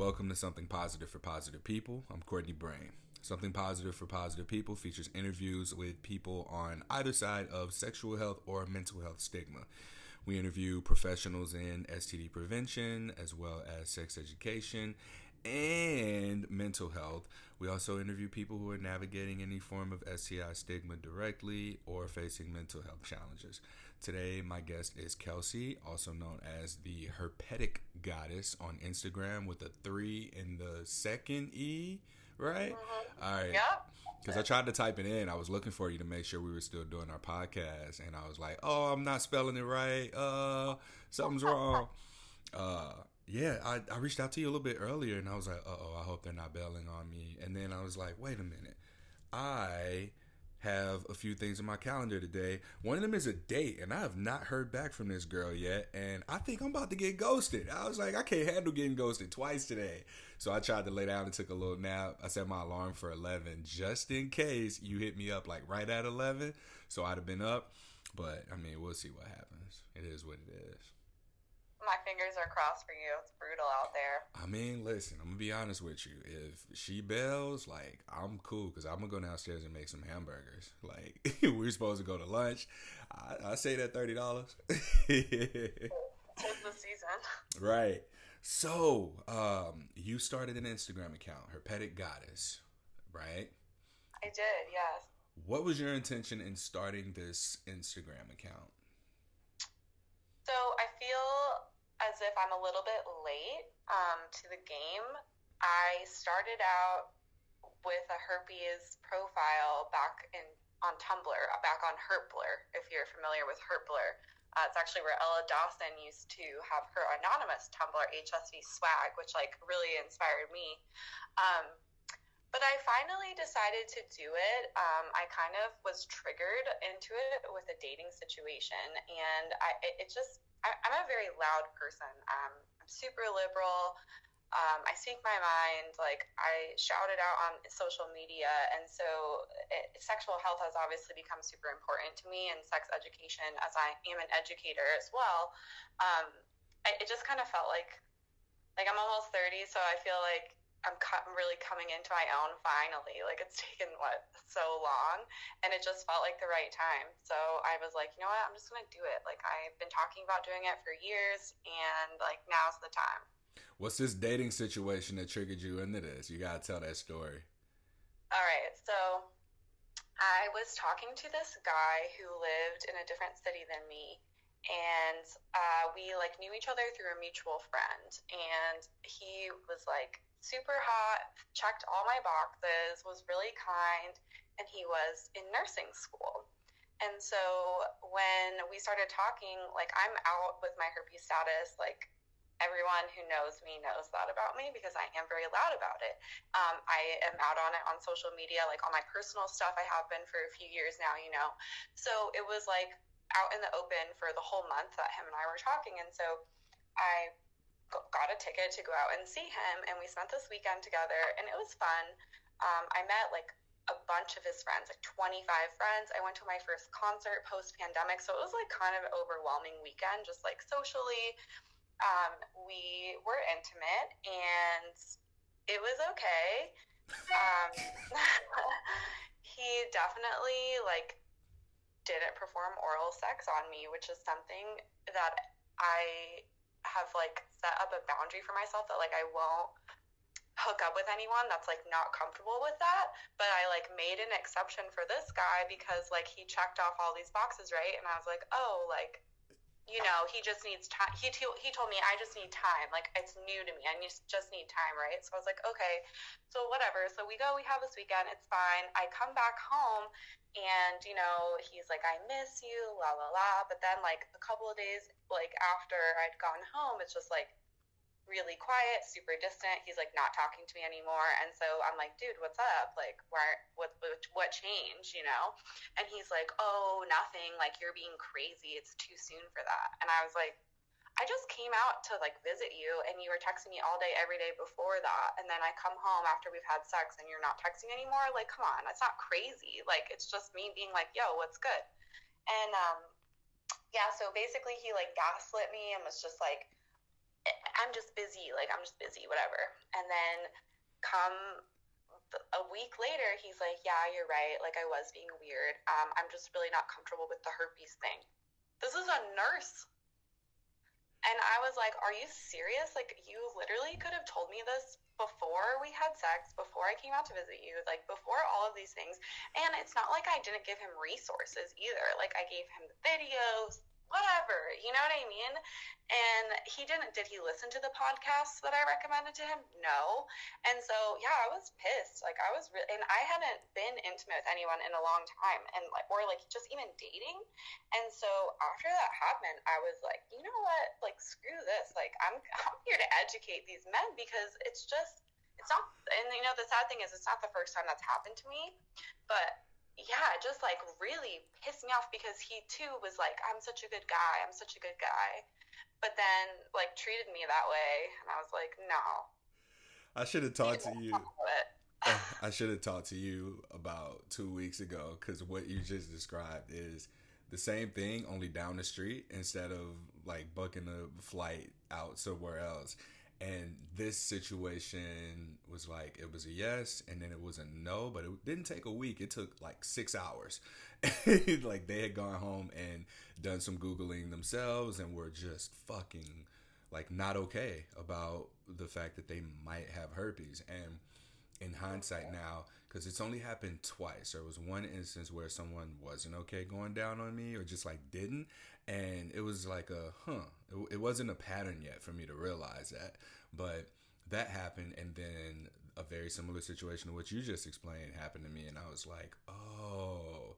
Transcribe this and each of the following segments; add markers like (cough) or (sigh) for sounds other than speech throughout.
Welcome to Something Positive for Positive People. I'm Courtney Brame. Something Positive for Positive People features interviews with people on either side of sexual health or mental health stigma. We interview professionals in STD prevention as well as sex education and mental health. We also interview people who are navigating any form of STI stigma directly or facing mental health challenges. Today, my guest is Kelsey, also known as the Herpetic Goddess on Instagram with a three in the second E, right? Mm-hmm. All right. Yep. Because I tried to type it in. I was looking for you to make sure we were still doing our podcast. And I was like, oh, I'm not spelling it right. Uh, something's wrong. (laughs) Uh, yeah, I, I reached out to you a little bit earlier and I was like, uh oh, I hope they're not bailing on me. And then I was like, wait a minute. I have a few things in my calendar today. One of them is a date, and I have not heard back from this girl yet. And I think I'm about to get ghosted. I was like, I can't handle getting ghosted twice today. So I tried to lay down and took a little nap. I set my alarm for 11 just in case you hit me up like right at 11. So I'd have been up. But I mean, we'll see what happens. It is what it is. My fingers are crossed for you. It's brutal out there. I mean, listen, I'm gonna be honest with you. If she bells, like I'm cool because I'm gonna go downstairs and make some hamburgers. (laughs) Like (laughs) we're supposed to go to lunch. I, I say that thirty dollars. The (laughs) season. right. So, um, you started an Instagram account, Herpetic Goddess, right? I did, yes. What was your intention in starting this Instagram account? So I feel as if I'm a little bit late um, to the game. I started out with a herpes profile back in on Tumblr, back on Herpbler, if you're familiar with Herpbler. Uh, it's actually where Ella Dawson used to have her anonymous Tumblr, HSV Swag, which like really inspired me. Um, but I finally decided to do it. Um, I kind of was triggered into it with a dating situation, and I it, it just I, am a very loud person. Um, I'm super liberal. Um, I speak my mind. Like I shout it out on social media, and so it, sexual health has obviously become super important to me, and sex education, as I am an educator as well. Um, I, it just kind of felt like, like I'm almost 30, so I feel like I'm, really coming into my own finally. Like it's (laughs) taken what so long, and it just felt like the right time. So I was like, you know what, I'm just gonna do it. Like I've been talking about doing it for years, and like now's the time. What's this dating situation that triggered you into this? You gotta tell that story. All right, so I was talking to this guy who lived in a different city than me, and uh, we like knew each other through a mutual friend, and he was like super hot, checked all my boxes, was really kind, and he was in nursing school. And so when we started talking, like I'm out with my herpes status, like everyone who knows me knows that about me because I am very loud about it. Um, I am out on it on social media, like on my personal stuff. I have been for a few years now, you know. So it was like out in the open for the whole month that him and I were talking. And so I got a ticket to go out and see him, and we spent this weekend together, and it was fun. Um, I met like a bunch of his friends, like 25 friends. I went to my first concert post pandemic, so it was like kind of overwhelming weekend, just like socially um, we were intimate and it was okay. Um, (laughs) he definitely like didn't perform oral sex on me, which is something that I have like set up a boundary for myself that like I won't hook up with anyone that's like not comfortable with that. But i like made an exception for this guy because like he checked off all these boxes right? And i was like oh like you know, he just needs time. He, t- he told me, I just need time. Like, it's new to me. I just, just need time, right? So I was like, okay, so whatever. So we go, we have this weekend. It's fine. I come back home and, you know, he's like, I miss you, la, la, la. But then, like, a couple of days, like, after I'd gone home, it's just like, really quiet, super distant. He's like not talking to me anymore. And so I'm like, dude, what's up? Like, where, what, what, what changed, you know? And he's like, oh, nothing. Like, you're being crazy. It's too soon for that. And I was like, I just came out to like visit you and you were texting me all day, every day before that. And then I come home after we've had sex and you're not texting anymore. Like, come on, that's not crazy. Like, it's just me being like, yo, what's good? And, um, yeah, so basically he like gaslit me and was just like, I'm just busy, like I'm just busy, whatever. And then come a week later, he's like, yeah, you're right. Like I was being weird. Um, I'm just really not comfortable with the herpes thing. This is a nurse. And I was like, Are you serious? Like, you literally could have told me this before we had sex, before I came out to visit you, like, before all of these things. And it's not like I didn't give him resources either. Like, I gave him the videos, whatever. You know what I mean? And he didn't. Did he listen to the podcasts that I recommended to him? No. And so, yeah, I was pissed. Like, I was really, and I hadn't been intimate with anyone in a long time, and like, or like just even dating. And so after that happened, I was like, you know what? Like, screw this. Like, I'm (laughs) I'm here to educate these men because it's just. It's not, and you know, the sad thing is, it's not the first time that's happened to me, but yeah, it just like really pissed me off because he too was like, I'm such a good guy, I'm such a good guy. But then like treated me that way and I was like, no. I should have talked to you. (laughs) I should have talked to you about two weeks ago because what you just described is the same thing, only down the street instead of like booking a flight out somewhere else. And this situation was like it was a yes, and then it was a no, but it didn't take a week. It took like six hours. (laughs) like they had gone home and done some googling themselves, and were just fucking like not okay about the fact that they might have herpes. And in hindsight now, because it's only happened twice. There was one instance where someone wasn't okay going down on me, or just like didn't, and it was like a huh it, it, wasn't a pattern yet for me to realize that but that happened and then a very similar situation to what you just explained happened to me and i was like oh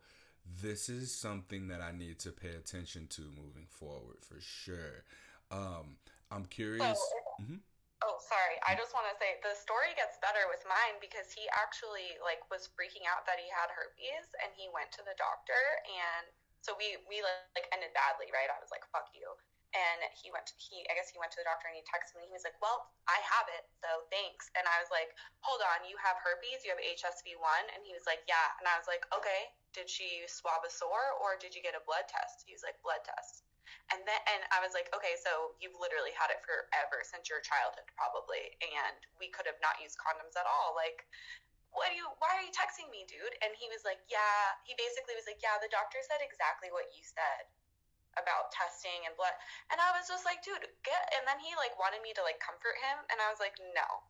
this is something that i need to pay attention to moving forward for sure um, i'm curious so, mm-hmm. Oh, sorry. I just want to say the story gets better with mine because he actually like was freaking out that he had herpes and he went to the doctor and so we we like ended badly, right? I was like, "Fuck you." And he went. To, he I guess he went to the doctor and he texted me. He was like, "Well, I have it, so thanks." And I was like, "Hold on, you have herpes? You have HSV one?" And he was like, "Yeah." And I was like, "Okay, did she swab a sore or did you get a blood test?" He was like, "Blood test." And then and I was like, "Okay, so you've literally had it forever since your childhood, probably, and we could have not used condoms at all. Like, what are you why are you texting me dude and he was like yeah he basically was like yeah the doctor said exactly what you said about testing and blood. And i was just like dude get and then he like wanted me to like comfort him and i was like no.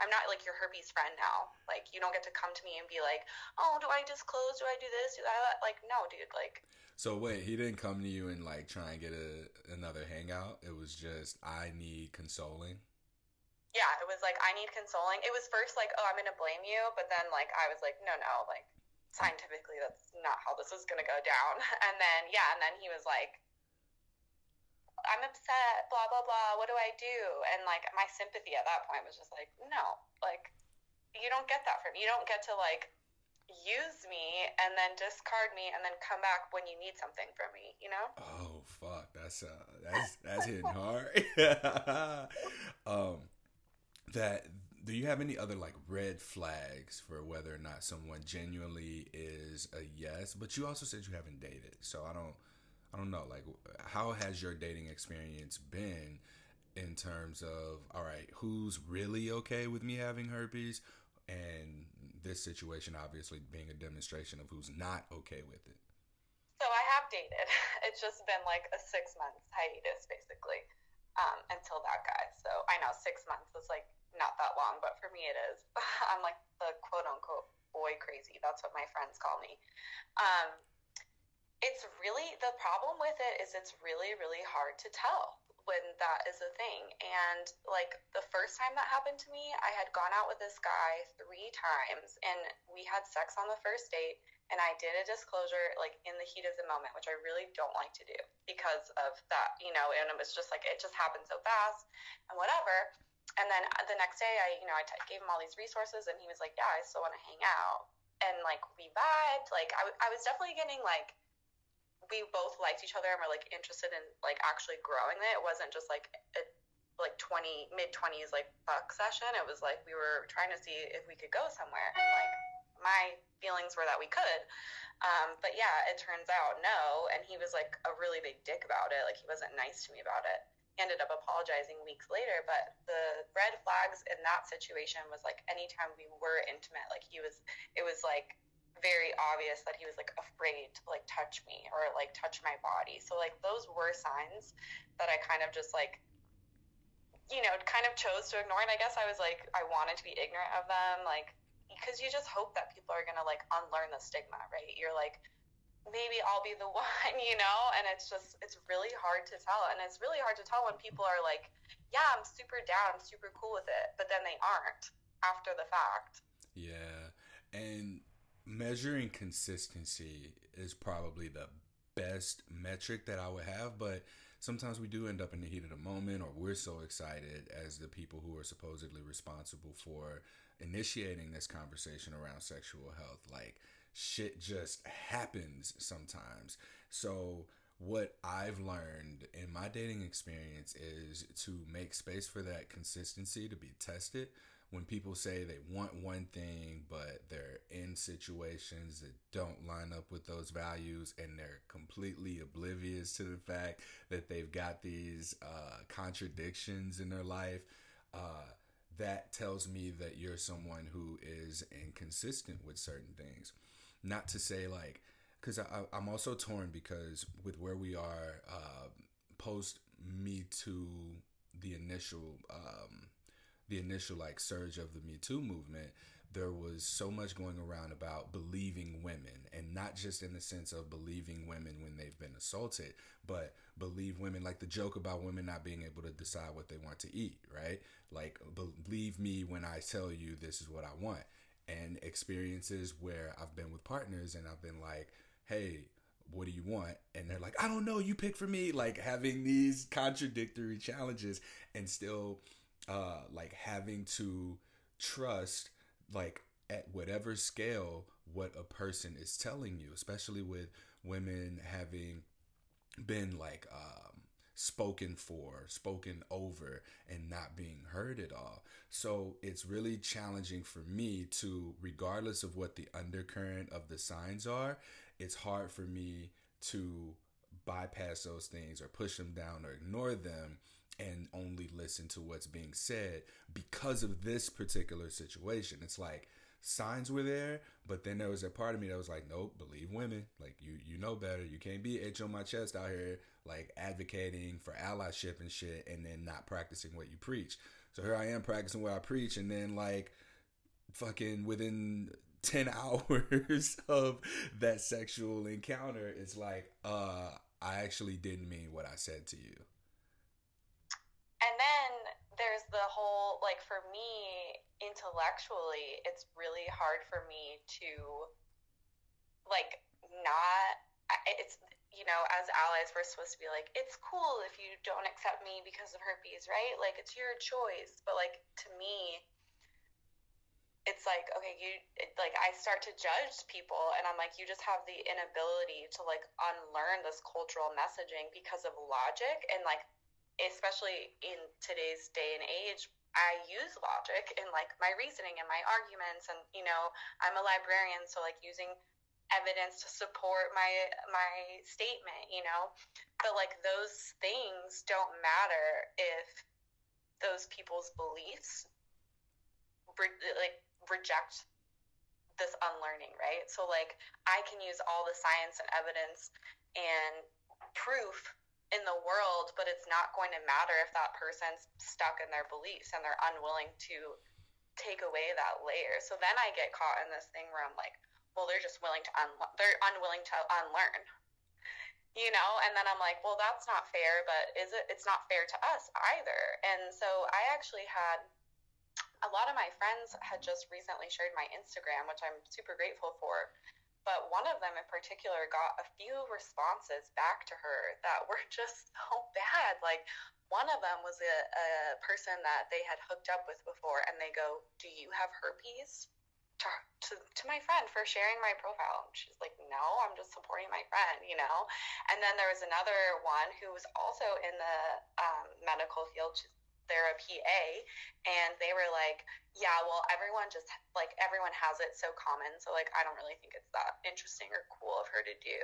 I'm not like your herpes friend now. Like you don't get to come to me and be like oh do i disclose? Do i do this? Do that? Like no dude like so wait he didn't come to you and like try and get a another hangout? It was just i need consoling yeah, it was like I need consoling. It was first like, oh, I'm gonna blame you, but then like I was like, no, no, like scientifically that's not how this is gonna go down. (laughs) And then yeah, and then he was like, I'm upset, blah blah blah. What do I do? And like my sympathy at that point was just like, no, like you don't get that from me. You don't get to like use me and then discard me and then come back when you need something from me you know oh fuck that's uh that's that's hitting (laughs) hard (laughs) um that do you have any other like red flags for whether or not someone genuinely is a yes? But you also said you haven't dated so i don't i don't know. Like how has your dating experience been in terms of all right who's really okay with me having herpes and this situation obviously being a demonstration of who's not okay with it? So i have dated. (laughs) It's just been like a six months hiatus basically um, until that guy so i know six months is like not that long, but for me it is. (laughs) I'm like the quote unquote boy crazy. That's what my friends call me. Um, it's really the problem with it is it's really really hard to tell when that is a thing. And like the first time that happened to me, I had gone out with this guy three times and we had sex on the first date and I did a disclosure like in the heat of the moment, which I really don't like to do because of that, you know, and it was just like it just happened so fast and whatever and then uh, the next day, I, you know, I t- gave him all these resources, and he was like, "Yeah, I still want to hang out." And like we vibed. Like I, w- I was definitely getting like we both liked each other and were like interested in like actually growing it. It wasn't just like a like 20 mid 20s like fuck session. It was like we were trying to see if we could go somewhere. And like my feelings were that we could. Um, but yeah, it turns out no. And he was like a really big dick about it. Like he wasn't nice to me about it. he ended up apologizing weeks later. But the red flags in that situation was like anytime we were intimate, like he was, it was like very obvious that he was like afraid to like touch me or like touch my body. So like those were signs that I kind of just like you know, kind of chose to ignore. And I guess I was like, I wanted to be ignorant of them, like, because you just hope that people are gonna like unlearn the stigma, right? You're like, maybe I'll be the (laughs) one, you know? And it's just, it's really hard to tell. And it's really hard to tell when people are like, yeah, I'm super down, I'm super cool with it, but then they aren't after the fact. Yeah. And measuring consistency is probably the best metric that I would have, but sometimes we do end up in the heat of the moment or we're so excited as the people who are supposedly responsible for initiating this conversation around sexual health like shit just happens sometimes. So what I've learned in my dating experience is to make space for that consistency to be tested. When people say they want one thing, but they're in situations that don't line up with those values and they're completely oblivious to the fact that they've got these uh, contradictions in their life, that tells me that you're someone who is inconsistent with certain things. Not to say like, because I'm also torn because with where we are uh, post Me Too, the initial. Um, the initial like surge of the Me Too movement, there was so much going around about believing women and not just in the sense of believing women when they've been assaulted, but believe women like the joke about women not being able to decide what they want to eat, right? Like believe me when I tell you this is what I want. And experiences where I've been with partners and I've been like, "Hey, what do you want?" And they're like, "I don't know, you pick for me." Like having these contradictory challenges and still uh, like having to trust like at whatever scale what a person is telling you, especially with women having been like um, spoken for, spoken over, and not being heard at all. So it's really challenging for me to, regardless of what the undercurrent of the signs are, it's hard for me to bypass those things or push them down or ignore them and only listen to what's being said because of this particular situation. It's like signs were there, but then there was a part of me that was like, nope, believe women. Like you, you know better. You can't be itch on my chest out here, like advocating for allyship and shit, and then not practicing what you preach. So here I am practicing what I preach, and then like, fucking within (laughs) 10 (laughs) hours of that sexual encounter, it's like, uh, I actually didn't mean what I said to you. And then there's the whole like for me intellectually, it's really hard for me to like not it's you know as allies we're supposed to be like it's cool if you don't accept me because of herpes right? Like it's your choice. But like to me it's like okay you it, like i start to judge people and i'm like you just have the inability to like unlearn this cultural messaging because of logic and like especially in today's day and age, I use logic in like my reasoning and my arguments and you know, I'm a librarian so like using evidence to support my my statement, you know. But like those things don't matter if those people's beliefs re- like reject this unlearning, right? So like I can use all the science and evidence and proof in the world, but it's not going to matter if that person's stuck in their beliefs and they're unwilling to take away that layer. So then I get caught in this thing where I'm like, well, they're just willing to un- they're unwilling to unlearn. (laughs) You know, and then I'm like, well, that's not fair, but is it it's not fair to us either. And so I actually had a lot of my friends had just recently shared my Instagram, which I'm super grateful for but one of them in particular got a few responses back to her that were (laughs) just so bad. Like one of them was a, a person that they had hooked up with before, and they go, "Do you have herpes?" To, to, to my friend for sharing my profile. She's like, no, I'm just supporting my friend, you know? And then there was another one who was also in the um, medical field. She's they're a PA, and they were like, "Yeah, well, everyone just like everyone has it so common, so like I don't really think it's that interesting or cool of her to do."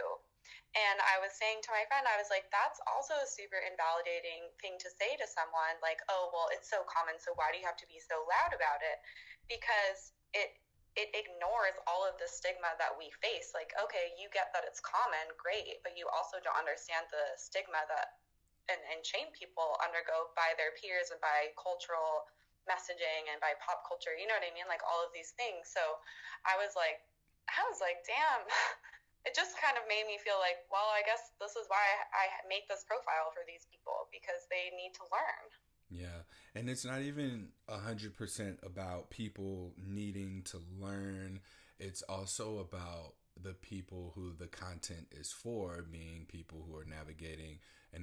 And I was saying to my friend, I was like, "That's also a super invalidating thing to say to someone, like, oh, well, it's so common, so why do you have to be so loud about it?" Because it it ignores all of the stigma that we face. Like, okay, you get that it's common, great, but you also don't understand the stigma that and, and shame people undergo by their peers and by cultural messaging and by pop culture. You know what I mean? Like all of these things. So I was like, I was like, damn. (laughs) It just kind of made me feel like, well, I guess this is why I make this profile for these people because they need to learn. Yeah. And it's not even a hundred percent about people needing to learn. It's also about the people who the content is for, being people who are navigating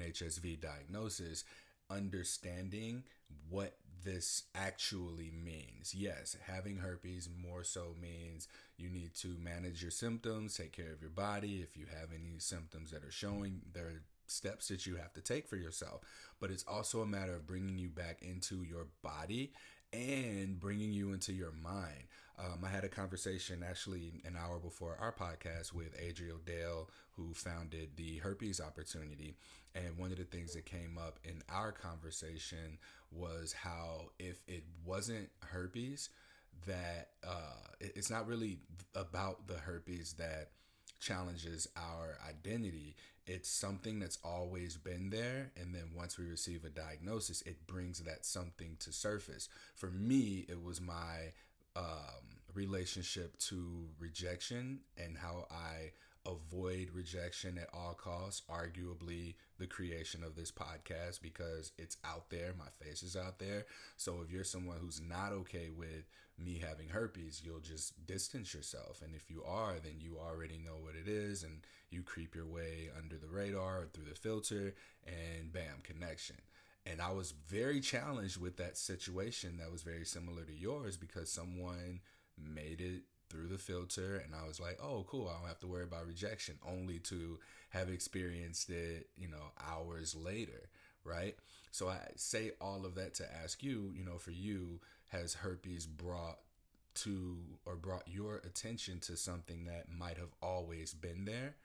HSV diagnosis, understanding what this actually means. Yes, having herpes more so means you need to manage your symptoms, take care of your body. If you have any symptoms that are showing, there are steps that you have to take for yourself. But it's also a matter of bringing you back into your body and bringing you into your mind. Um, I had a conversation actually an hour before our podcast with Adrial Dale, who founded the Herpes Opportunity. And one of the things that came up in our conversation was how if it wasn't herpes, that uh, it's not really about the herpes that challenges our identity. It's something that's always been there. And then once we receive a diagnosis, it brings that something to surface. For me, it was my um, relationship to rejection and how I avoid rejection at all costs. Arguably, the creation of this podcast because it's out there. My face is out there. So if you're someone who's not okay with me having herpes, you'll just distance yourself. And if you are, then you already know what it is and you creep your way under the radar or through the filter and bam, connection. And I was very challenged with that situation that was very similar to yours because someone made it through the filter and I was like, oh, cool, I don't have to worry about rejection, only to have experienced it, you know, hours later, right? So I say all of that to ask you, you know, for you, has herpes brought to or brought your attention to something that might have always been there?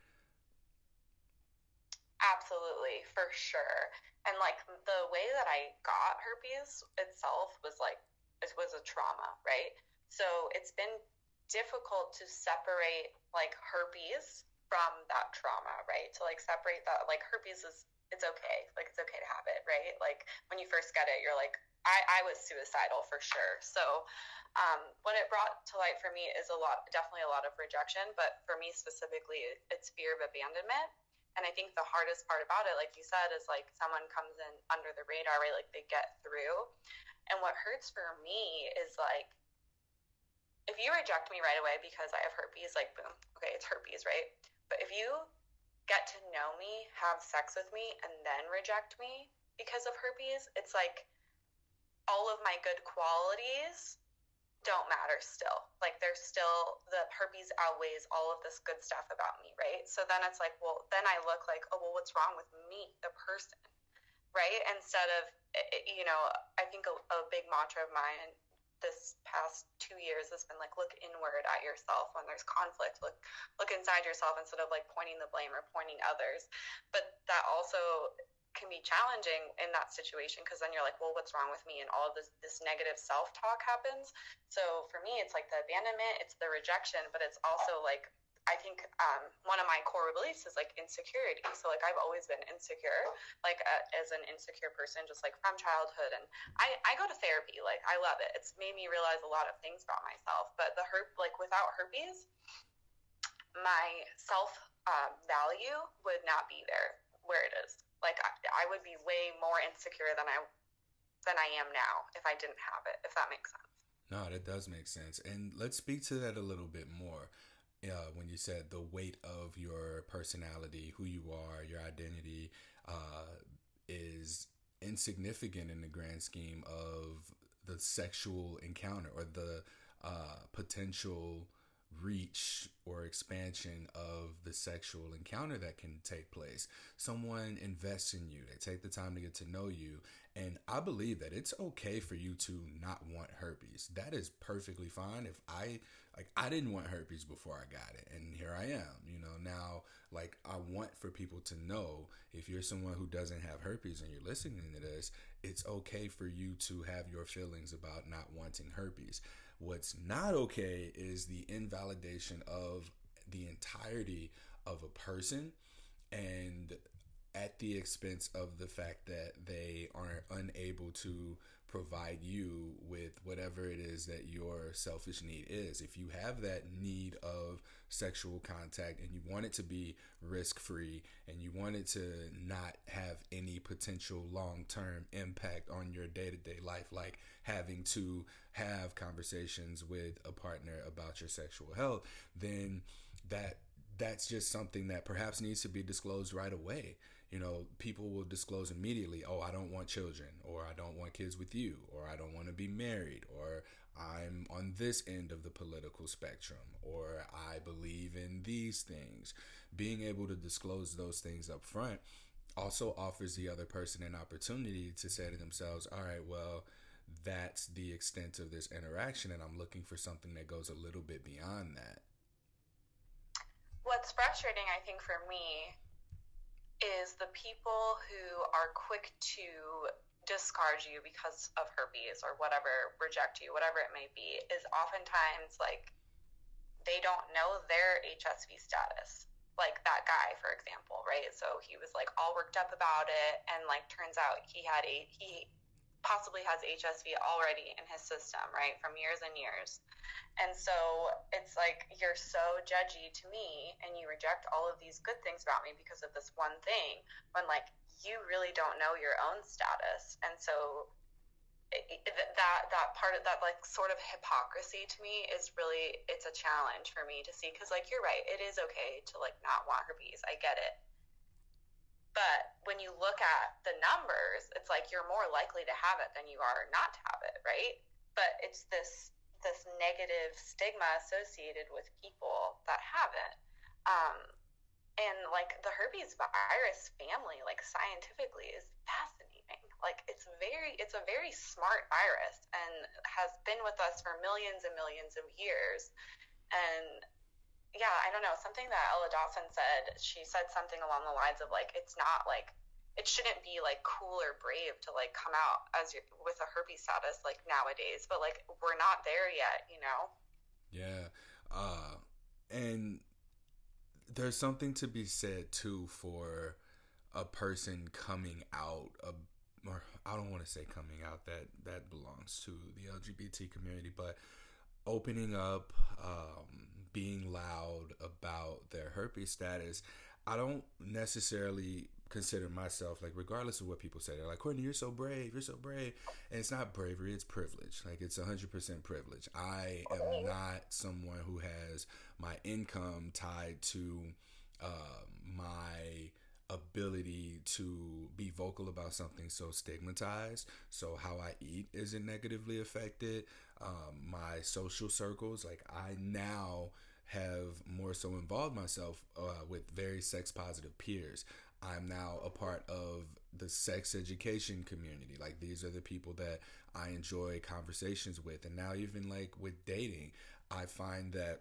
Absolutely, for sure. And like the way that I got herpes itself was like it was a trauma, right? So it's been difficult to separate like herpes from that trauma, right? To like separate that like herpes is it's okay. Like it's okay to have it, right? Like when you first get it, you're like I, I was suicidal for sure. So um, what it brought to light for me is a lot definitely a lot of rejection, but for me specifically it's fear of abandonment. And I think the hardest part about it, like you said, is like someone comes in under the radar, right? Like they get through. And what hurts for me is like if you reject me right away because I have herpes, like boom, okay, it's herpes, right? But if you get to know me, have sex with me, and then reject me because of herpes, it's like all of my good qualities don't matter still. Like there's still the herpes outweighs all of this good stuff about me, right? So then it's like, well, then I look like, oh, well, what's wrong with me, the person, right? Instead of, eh, eh, you know, I think a, a big mantra of mine this past two years has been like look inward at yourself when there's conflict look look inside yourself instead of like pointing the blame or pointing others but that also can be challenging in that situation because then you're like well what's wrong with me and all this this negative self-talk happens so for me it's like the abandonment it's the rejection but it's also like I think um, one of my core beliefs is like insecurity. So like I've always been insecure, like uh, as an insecure person, just like from childhood. And I, I go to therapy. Like I love it. It's made me realize a lot of things about myself. But the herp, like without herpes, my self uh, value would not be there where it is. Like I, I would be way more insecure than I than I am now if I didn't have it. If that makes sense. No, that does make sense. And let's speak to that a little bit more uh, when you said the weight of your personality, who you are, your identity, uh, is insignificant in the grand scheme of the sexual encounter or the uh, potential reach or expansion of the sexual encounter that can take place. Someone invests in you, they take the time to get to know you, And I believe that it's okay for you to not want herpes. That is perfectly fine. If I like I didn't want herpes before I got it and here I am, you know. Now like I want for people to know if you're someone who doesn't have herpes and you're listening to this, it's okay for you to have your feelings about not wanting herpes. What's not okay is the invalidation of the entirety of a person and at the expense of the fact that they are unable to provide you with whatever it is that your selfish need is. If you have that need of sexual contact and you want it to be risk free and you want it to not have any potential long term impact on your day to day life, like having to have conversations with a partner about your sexual health, then that that's just something that perhaps needs to be disclosed right away you know, people will disclose immediately, oh, I don't want children, or I don't want kids with you, or I don't want to be married, or I'm on this end of the political spectrum, or I believe in these things. Being able to disclose those things up front also offers the other person an opportunity to say to themselves, all right, well, that's the extent of this interaction, and I'm looking for something that goes a little bit beyond that. What's frustrating, I think, for me is the people who are quick to discard you because of herpes or whatever, reject you, whatever it may be, is oftentimes like they don't know their HSV status. Like that guy, for example, right? So he was like all worked up about it, and like turns out he had a he possibly has HSV already in his system, right, from years and years. And so it's like you're so judgy to me and you reject all of these good things about me because of this one thing when like you really don't know your own status. And so that that part of that like sort of hypocrisy to me is really it's a challenge for me to see because like you're right it is okay to like not want herpes i get it but when you look at the numbers it's like you're more likely to have it than you are not to have it right but it's this this negative stigma associated with people that have it. Um, and like the herpes virus family, like scientifically, is fascinating. Like it's very, it's a very smart virus and has been with us for millions and millions of years. And yeah, I don't know, something that Ella Dawson said, she said something along the lines of like, it's not like it shouldn't be like cool or brave to like come out as with a herpes status like nowadays but like we're not there yet you know? Yeah uh and there's something to be said too for a person coming out of or I don't want to say coming out that that belongs to the LGBT community but opening up um being loud about their herpes status I don't necessarily consider myself like regardless of what people say they're like courtney you're so brave you're so brave. And it's not bravery it's privilege. Like it's 100% privilege. I am not someone who has my income tied to uh, my ability to be vocal about something so stigmatized so how i eat isn't negatively affected um, my social circles like i now have more so involved myself uh, with very sex positive peers I'm now a part of the sex education community. Like these are the people that I enjoy conversations with. And now even like with dating, I find that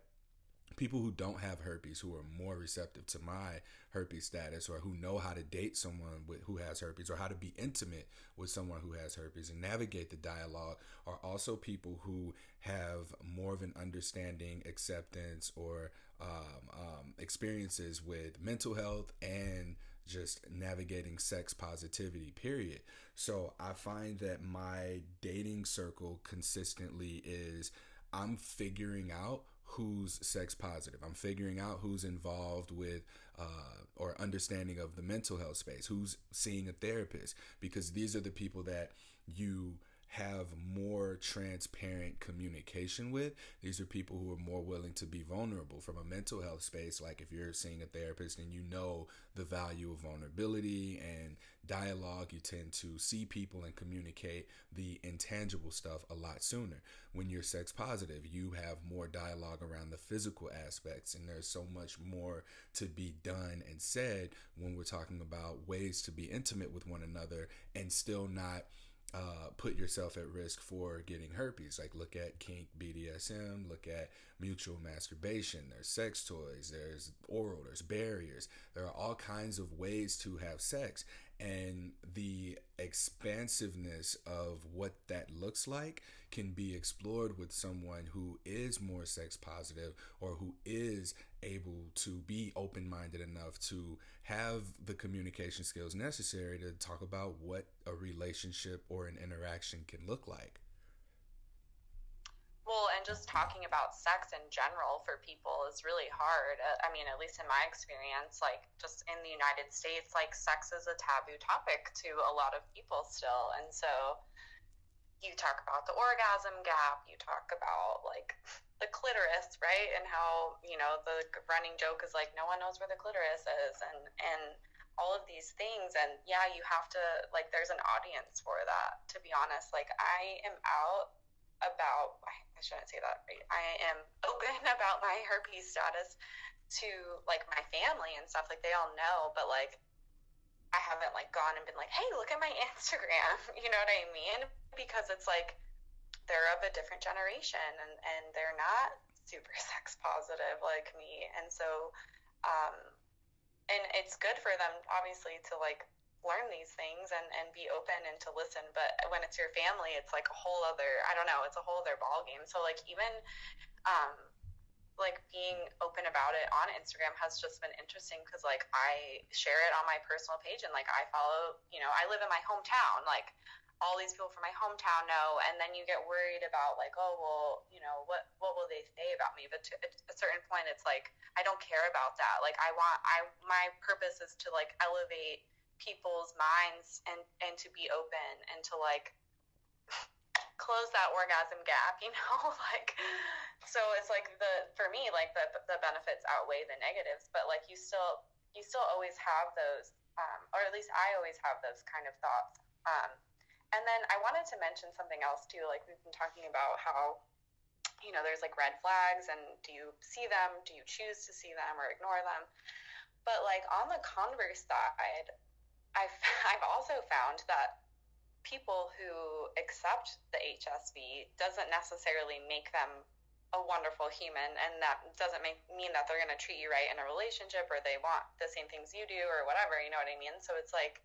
people who don't have herpes who are more receptive to my herpes status or who know how to date someone with who has herpes or how to be intimate with someone who has herpes and navigate the dialogue are also people who have more of an understanding acceptance or um, um, experiences with mental health and just navigating sex positivity, period. So I find that my dating circle consistently is I'm figuring out who's sex positive. I'm figuring out who's involved with uh, or understanding of the mental health space, who's seeing a therapist, because these are the people that you have more transparent communication with. These are people who are more willing to be vulnerable from a mental health space. Like if you're seeing a therapist and you know the value of vulnerability and dialogue, you tend to see people and communicate the intangible stuff a lot sooner. When you're sex positive, you have more dialogue around the physical aspects, and there's so much more to be done and said when we're talking about ways to be intimate with one another and still not uh, put yourself at risk for getting herpes. Like, look at kink BDSM, look at mutual masturbation. There's sex toys, there's oral, there's barriers. There are all kinds of ways to have sex. And the expansiveness of what that looks like can be explored with someone who is more sex positive or who is able to be open minded enough to have the communication skills necessary to talk about what a relationship or an interaction can look like. Well, and just talking about sex in general for people is really hard. Uh, I mean, at least in my experience, like just in the United States, like sex is a taboo topic to a lot of people still. And so you talk about the orgasm gap, you talk about like the clitoris, right? And how, you know, the running joke is like no one knows where the clitoris is and and all of these things and yeah, you have to like there's an audience for that to be honest. Like I am out about I shouldn't say that right. I am open (laughs) about my herpes status to like my family and stuff. Like they all know, but like I haven't like gone and been like, hey, look at my (laughs) Instagram. (laughs) You know what I mean? Because it's like they're of a different generation and and they're not super (laughs) sex positive like me, and so um, and it's good for them obviously to like learn these things and, and be open and to listen. But when it's your family, it's like a whole other, I don't know, it's a whole other ball game. So like even, um, like being open about it on Instagram has just been interesting because like I share it on my personal page and like I follow, you know, I live in my hometown, like all these people from my hometown know, and then you get worried about like, oh well, you know, what what will they say about me? But to a certain point, it's like I don't care about that. Like I want, I my purpose is to like elevate people's minds and and to be open and to like close that orgasm gap you know (laughs) like so it's like the for me like the the benefits outweigh the negatives but like you still you still always have those um, or at least i always have those kind of thoughts. Um, and then i wanted to mention something else too like we've been talking about how you know there's like red flags and do you see them? Do you choose to see them or ignore them? But like on the converse side I've (laughs) I've also found that people who accept the HSV doesn't necessarily make them a wonderful human and that doesn't make mean that they're going to treat you right in a relationship or they want the same things you do or whatever you know what i mean so it's like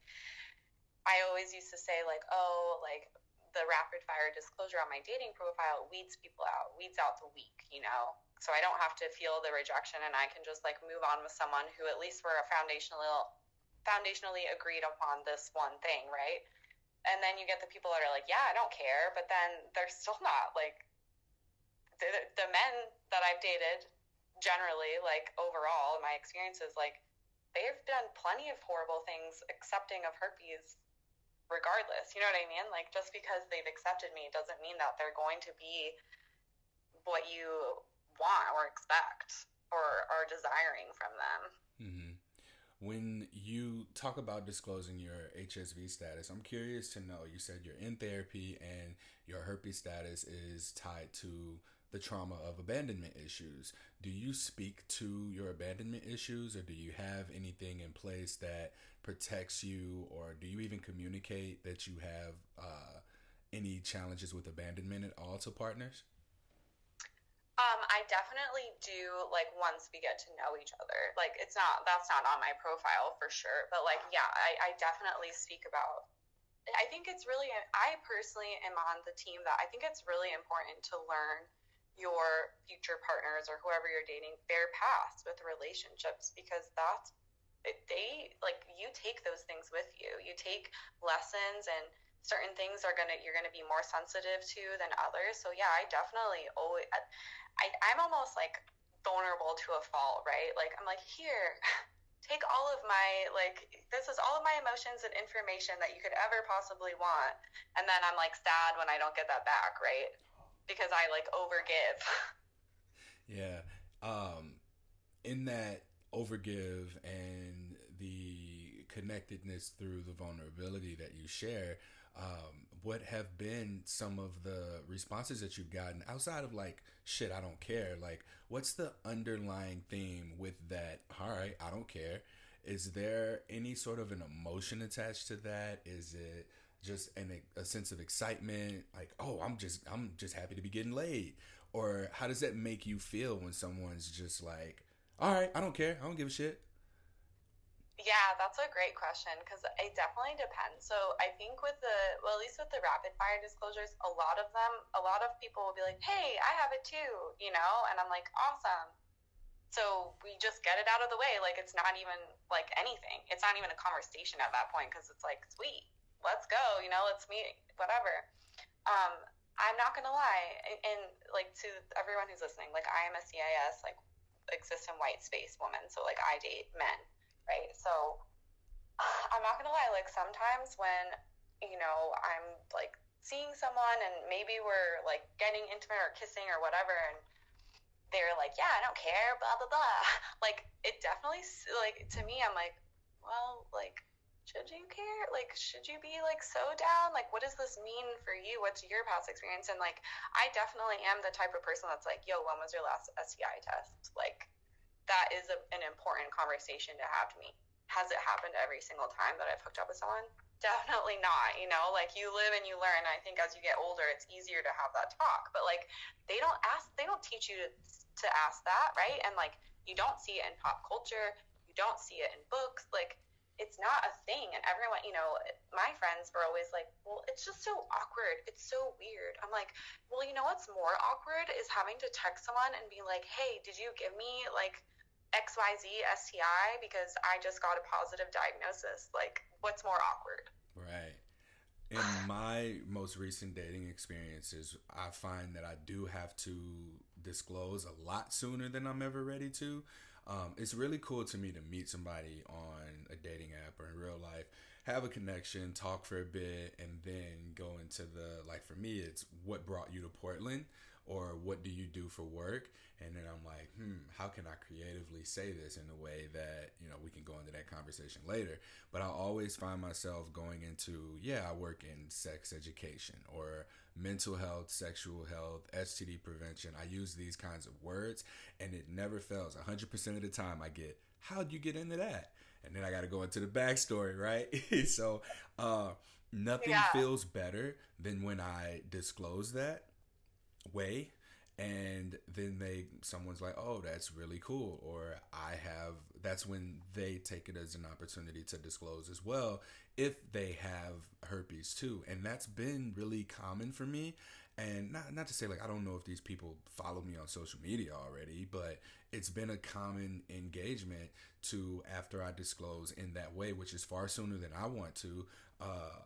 i always used to say like oh like the rapid fire disclosure on my dating profile weeds people out weeds out the weak you know so i don't have to feel the rejection and i can just like move on with someone who at least we're a foundational foundationally agreed upon this one thing, right? And then you get the people that are like, yeah, I don't care, but then they're still (laughs) not like the, the men that I've dated generally, like overall, my experiences, like they've done plenty of horrible things accepting of herpes regardless. You know what I mean? Like just because they've accepted me doesn't mean that they're going to be what you want or expect or are desiring from them. Mm-hmm when talk about disclosing your HSV status, I'm curious to know. You said you're in therapy and your herpes status is tied to the trauma of abandonment issues. Do you speak to your abandonment issues or do you have anything in place that protects you or do you even communicate that you have uh, any challenges with abandonment at all to partners? Definitely do like once we get to know each other. Like it's not that's not on my profile for sure, but like yeah, I, I definitely speak about I think it's really I personally am on the team that I think it's really important to learn your future partners or whoever you're dating their past with relationships because that's they like you take those things with you. You take lessons and certain things are gonna you're gonna be more sensitive to than others. So yeah, I definitely always I, I'm almost like vulnerable to a fault, right? Like I'm like, here, (laughs) take all of my like this is all of my emotions and information that you could ever possibly want. And then i'm like sad when i don't get that back right? Because i like overgive. (laughs) Yeah. Um in that overgive and the connectedness through the vulnerability that you share um, what have been some of the responses that you've gotten outside of like shit i don't care. Like what's the underlying theme with that all right i don't care. Is there any sort of an emotion attached to that? Is it just an, a sense of excitement? Like oh i'm just i'm just happy to be getting laid. Or how does that make you feel when someone's just like all right i don't care. I don't give a shit yeah, that's a great question because it definitely depends. So I think with the, well, at least with the rapid fire disclosures, a lot of them, a lot of people will be like, hey, I have it too, you know? And I'm like, awesome. So we just get it out of the way. Like it's not even like anything. It's not even a conversation at that point because it's like, sweet, let's go, you know, let's meet, whatever. Um, I'm not to lie. And, and like to everyone who's listening, like I am a CIS, like existent white space woman. So like I date men right? So (sighs) I'm not gonna lie, like sometimes when you know I'm like seeing someone and maybe we're like getting intimate or kissing or whatever, and they're like, yeah, I don't care, blah blah blah. (laughs) Like it definitely like to me, I'm like, well, like should you care? Like, should you be like so down? Like, what does this mean for you? What's your past experience? And like, I definitely am the type of person that's like, yo, when was your last STI test? Like, that is a, an important conversation to have to me. Has it happened every single time that I've hooked up with someone? Definitely not. You know, like you live and you learn. I think as you get older, it's easier to have that talk. But like, they don't ask, they don't teach you to to ask that, right? And like, you don't see it in pop culture. You don't see it in books. Like, it's not a thing. And everyone, you know, my friends were always like, well, it's just so awkward. It's so weird. I'm like, well, you know what's more awkward is having to text someone and be like, hey, did you give me like XYZ STI because I just got a positive diagnosis. Like, what's more awkward? Right. In (sighs) my most recent dating experiences, I find that I do have to disclose a lot sooner than I'm ever ready to. Um, it's really cool to me to meet somebody on a dating app or in real life, have a connection, talk for a bit, and then go into the like. For me, it's what brought you to Portland or what do you do for work? And then i'm like hmm how can i creatively say this in a way that you know we can go into that conversation later? But i always find myself going into yeah i work in sex education or mental health sexual health std prevention. I use these kinds of words and it never fails. 100% of the time i get how'd you get into that? And then i got to go into the backstory right? (laughs) So uh, nothing yeah. feels better than when i disclose that way and then they someone's like oh that's really cool or i have that's when they take it as an opportunity to disclose as well if they have herpes too and that's been really common for me and not not to say like I don't know if these people follow me on social media already, but it's been a common engagement to after I disclose in that way, which is far sooner than I want to, uh,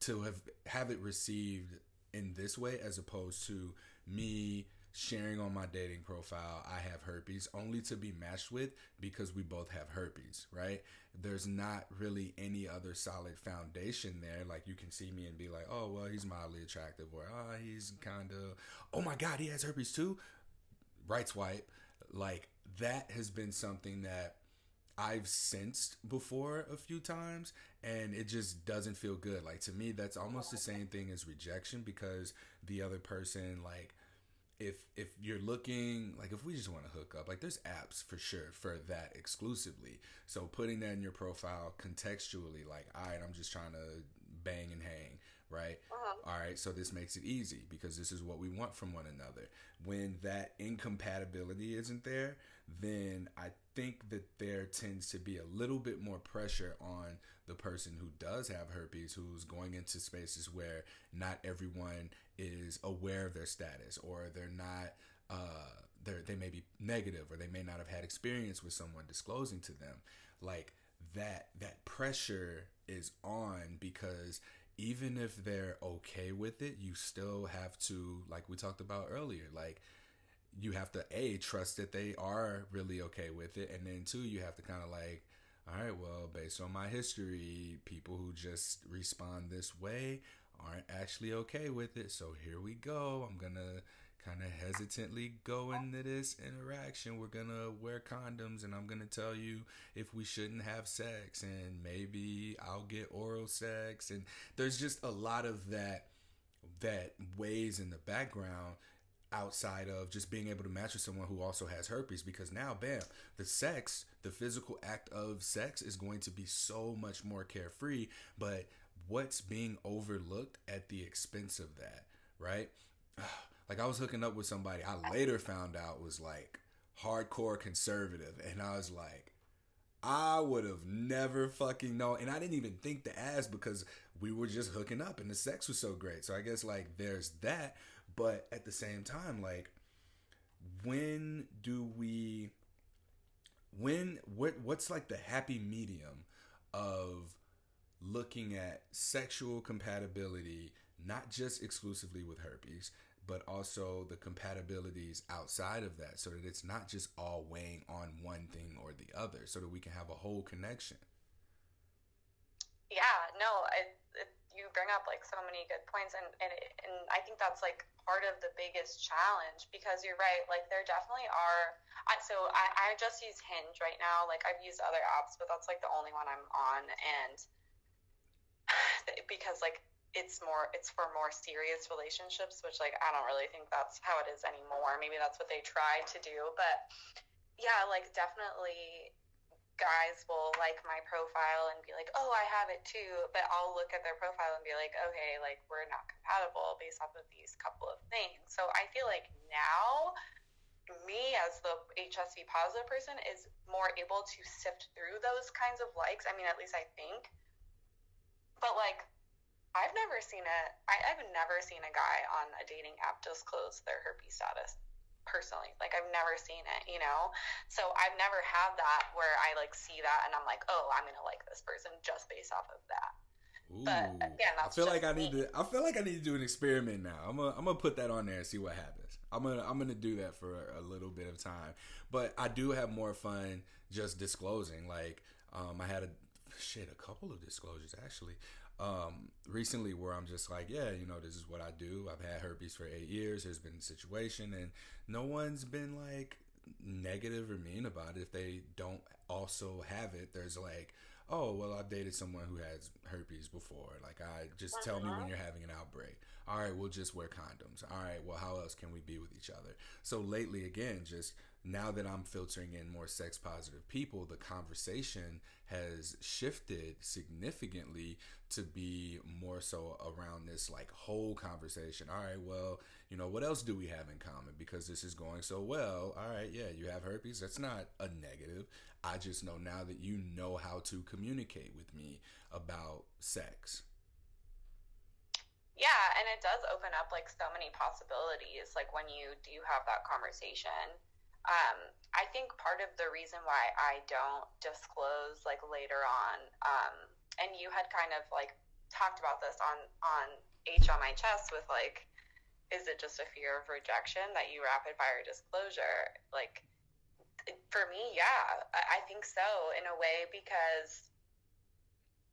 to have have it received in this way as opposed to me sharing on my dating profile I have herpes only to be matched with because we both have herpes, right? There's not really any other solid foundation there. Like you can see me and be like, oh, well, he's mildly attractive, or oh, he's kind of, oh my God, he has herpes too. Right swipe. Like that has been something that I've sensed before a few times and it just doesn't feel good. Like to me that's almost the same thing as rejection because the other person like if if you're looking like if we just want to hook up like there's apps for sure for that exclusively. So putting that in your profile contextually like all right i'm just trying to bang and hang right? Uh-huh. all right so this makes it easy because this is what we want from one another. When that incompatibility isn't there then i think that there tends to be a little bit more pressure on the person who does have herpes who's going into spaces where not everyone is aware of their status or they're not uh they they may be negative or they may not have had experience with someone disclosing to them. Like that that pressure is on because even if they're okay with it you still have to like we talked about earlier like you have to a trust that they are really okay with it and then two you have to kind of like all right, well, based on my history, people who just respond this way aren't actually okay with it. So here we go. I'm to kind of hesitantly go into this interaction. We're to wear condoms and I'm to tell you if we shouldn't have sex and maybe I'll get oral sex and there's just a lot of that that weighs in the background outside of just being able to match with someone who also has herpes because now bam the sex the physical act of sex is going to be so much more carefree but what's being overlooked at the expense of that right (sighs) like i was hooking up with somebody i later found out was like hardcore conservative and i was like I would have never fucking known. And I didn't even think to ask because we were just hooking up and the sex was so great. So I guess like there's that. But at the same time, like, when do we, when, what, what's like the happy medium of looking at sexual compatibility, not just exclusively with herpes, but also the compatibilities outside of that so that it's not just all weighing on one thing or the other so that we can have a whole connection? Yeah no I, bring up like so many good points and and, and i think that's like part of the biggest challenge because you're right like there definitely are so I, I just use hinge right now like i've used other apps but that's like the only one i'm on and (sighs) because like it's more it's for more serious relationships which like i don't really think that's how it is anymore maybe that's what they try to do but yeah like definitely guys will like my profile and be like, oh, I have it too. But I'll look at their profile and be like, okay, like we're not compatible based off of these couple of things. So I feel like now, me as the HSV positive person is more able to sift through those kinds of likes. I mean, at least I think. But like, I've never seen it. I've never seen a guy on a dating app disclose their herpes status personally. Like I've never seen it, you know? So I've never had that where I like see that and I'm like, oh, I'm gonna like this person just based off of that. Ooh, but again, I feel like I need me. to. I feel like I need to do an experiment now. I'm gonna, I'm gonna put that on there and see what happens. I'm gonna, I'm gonna do that for a, a little bit of time. But I do have more fun just disclosing. Like, um, I had a shit, a couple of disclosures actually um, recently where I'm just like, yeah, you know, this is what I do. I've had herpes for eight years. There's been a situation, and no one's been like negative or mean about it. If they don't also have it, there's like, oh, well, I've dated someone who has herpes before. Like, I just tell me when you're having an outbreak. All right, we'll just wear condoms. All right, well, how else can we be with each other? So lately, again, just now that I'm filtering in more sex positive people, the conversation has shifted significantly to be more so around this like whole conversation. All right, well, you know, what else do we have in common? Because this is going so well. All right, yeah, you have herpes. That's not a negative. I just know now that you know how to communicate with me about sex. Yeah, and it does open up like so many possibilities like when you do have that conversation um, I think part of the reason why I don't disclose like later on, um, and you had kind of like talked about this on on H on my chest with like, is it just a fear of rejection that you rapid fire disclosure? Like, for me, yeah, I think so in a way because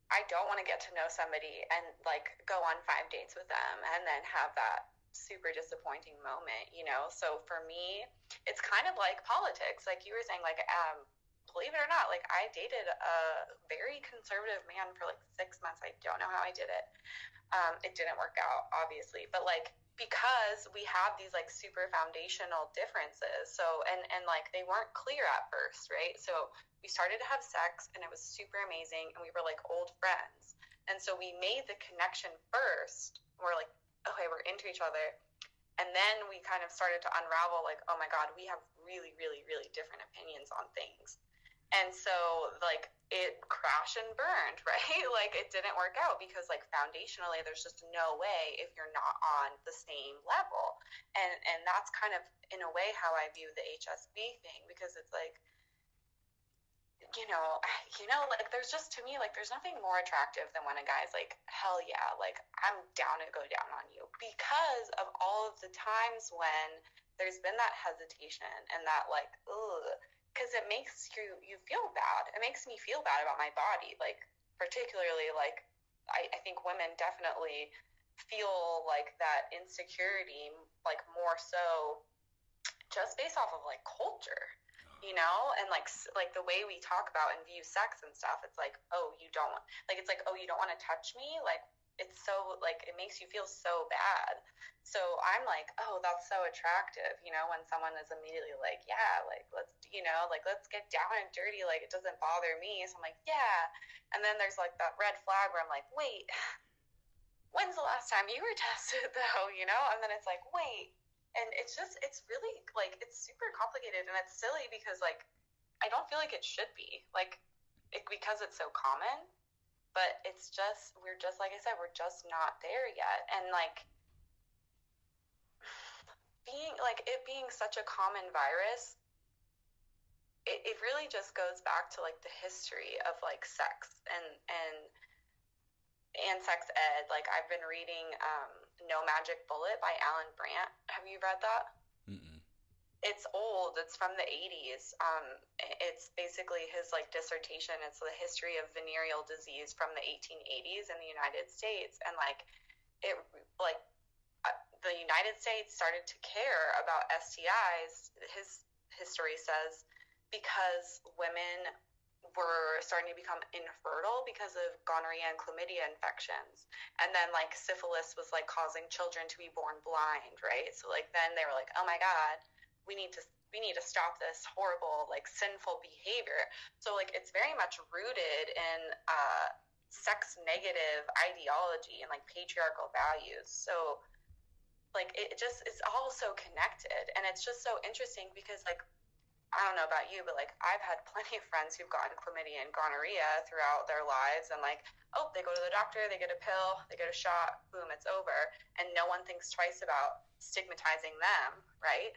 I don't want to get to know somebody and like go on five dates with them and then have that super disappointing moment, you know? So for me, it's kind of like politics. Like you were saying, like, um, believe it or not, like I dated a very conservative man for like six months. I don't know how I did it. Um, it didn't work out, obviously, but like because we have these like super foundational differences. So and and like they weren't clear at first, right? So we started to have sex and it was super amazing and we were like old friends. And so we made the connection first. We're like okay, we're into each other. And then we kind of started to unravel like, oh my God, we have really, really, really different opinions on things. And so, like, it crashed and burned, (laughs) right? like, it didn't work out because, like, foundationally, there's just no way if you're not on the same level. And and that's kind of, in a way, how I view the HSV thing because it's like, you know, (sighs) you know, like there's just to me like there's nothing more attractive than when a guy's like, hell yeah, like I'm down to go down on you because of all of the times when there's been that hesitation and that like, ugh, because it makes you you feel bad. It makes me feel bad about my body, like particularly like I, I think women definitely feel like that insecurity, like more so just based off of like culture you know and like like the way we talk about and view sex and stuff it's like oh you don't like it's like oh you don't want to touch me like it's so like it makes you feel so bad. So i'm like oh that's so attractive you know when someone is immediately like yeah like let's you know like let's get down and dirty like it doesn't bother me. So i'm like yeah. And then there's like that red flag where i'm like wait (sighs) when's the last time you were (laughs) tested though? You know? And then it's like wait. And it's just it's really like it's super complicated and it's silly because like I don't feel like it should be like it, because it's so common, but it's just we're just like I said we're just not there yet, and like being like it being such a common virus. It, it really just goes back to like the history of like sex and and and sex ed. Like I've been reading um, No Magic Bullet by Allan Brandt. Have you read that? It's old. It's from the 80s. Um, it's basically his like dissertation. It's the history of venereal disease from the 1880s in the United States, and like it like uh, the United States started to care about STIs. His history says because women were starting to become infertile because of gonorrhea and chlamydia infections. And then like syphilis was like causing children to be born blind, right? So like then they were like, "Oh my god, we need to we need to stop this horrible like sinful behavior." So like it's very much rooted in uh sex negative ideology and like patriarchal values. So like it just it's all so connected and it's just so interesting because like I don't know about you, but like I've had plenty of friends who've gotten chlamydia and gonorrhea throughout their lives, and like, oh, they go to the doctor, they get a pill, they get a shot, boom, it's over, and no one thinks twice about stigmatizing them, right?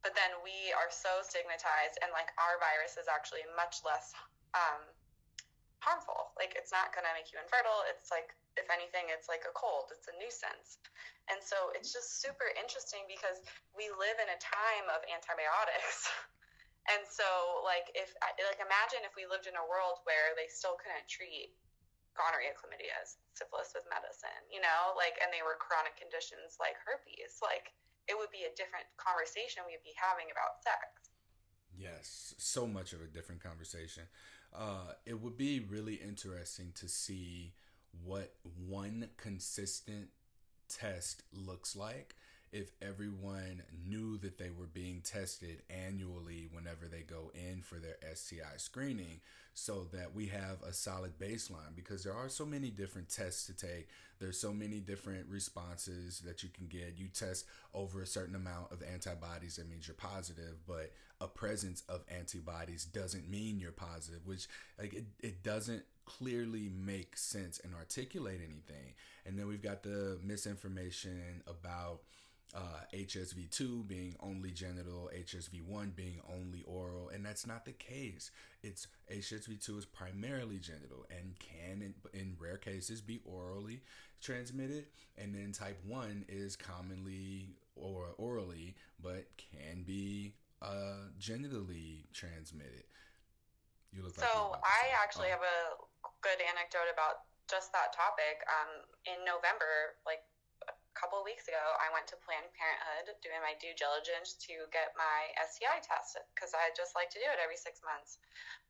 But then we are so stigmatized, and like our virus is actually much less um, harmful. Like it's not going to make you infertile. It's like if anything, it's like a cold, it's a nuisance. And so it's just super interesting because we live in a time of antibiotics. (laughs) and so, like, if, like, imagine if we lived in a world where they still couldn't treat gonorrhea, chlamydia, syphilis with medicine, you know, like, and they were chronic conditions like herpes, like, it would be a different conversation we'd be having about sex. Yes, so much of a different conversation. Uh, it would be really interesting to see what one consistent test looks like if everyone knew that they were being tested annually whenever they go in for their STI screening so that we have a solid baseline because there are so many different tests to take there's so many different responses that you can get you test over a certain amount of antibodies that means you're positive but a presence of antibodies doesn't mean you're positive which like it, it doesn't clearly make sense and articulate anything. And then we've got the misinformation about uh, HSV2 being only genital, HSV1 being only oral, and that's not the case. It's HSV2 is primarily genital and can, in, in rare cases, be orally transmitted, and then type 1 is commonly or orally, but can be uh, genitally transmitted. You look so like I actually oh. have a good anecdote about just that topic. Um, in November, like couple weeks ago, I went to Planned Parenthood doing my due diligence to get my STI tested because I just like to do it every six months.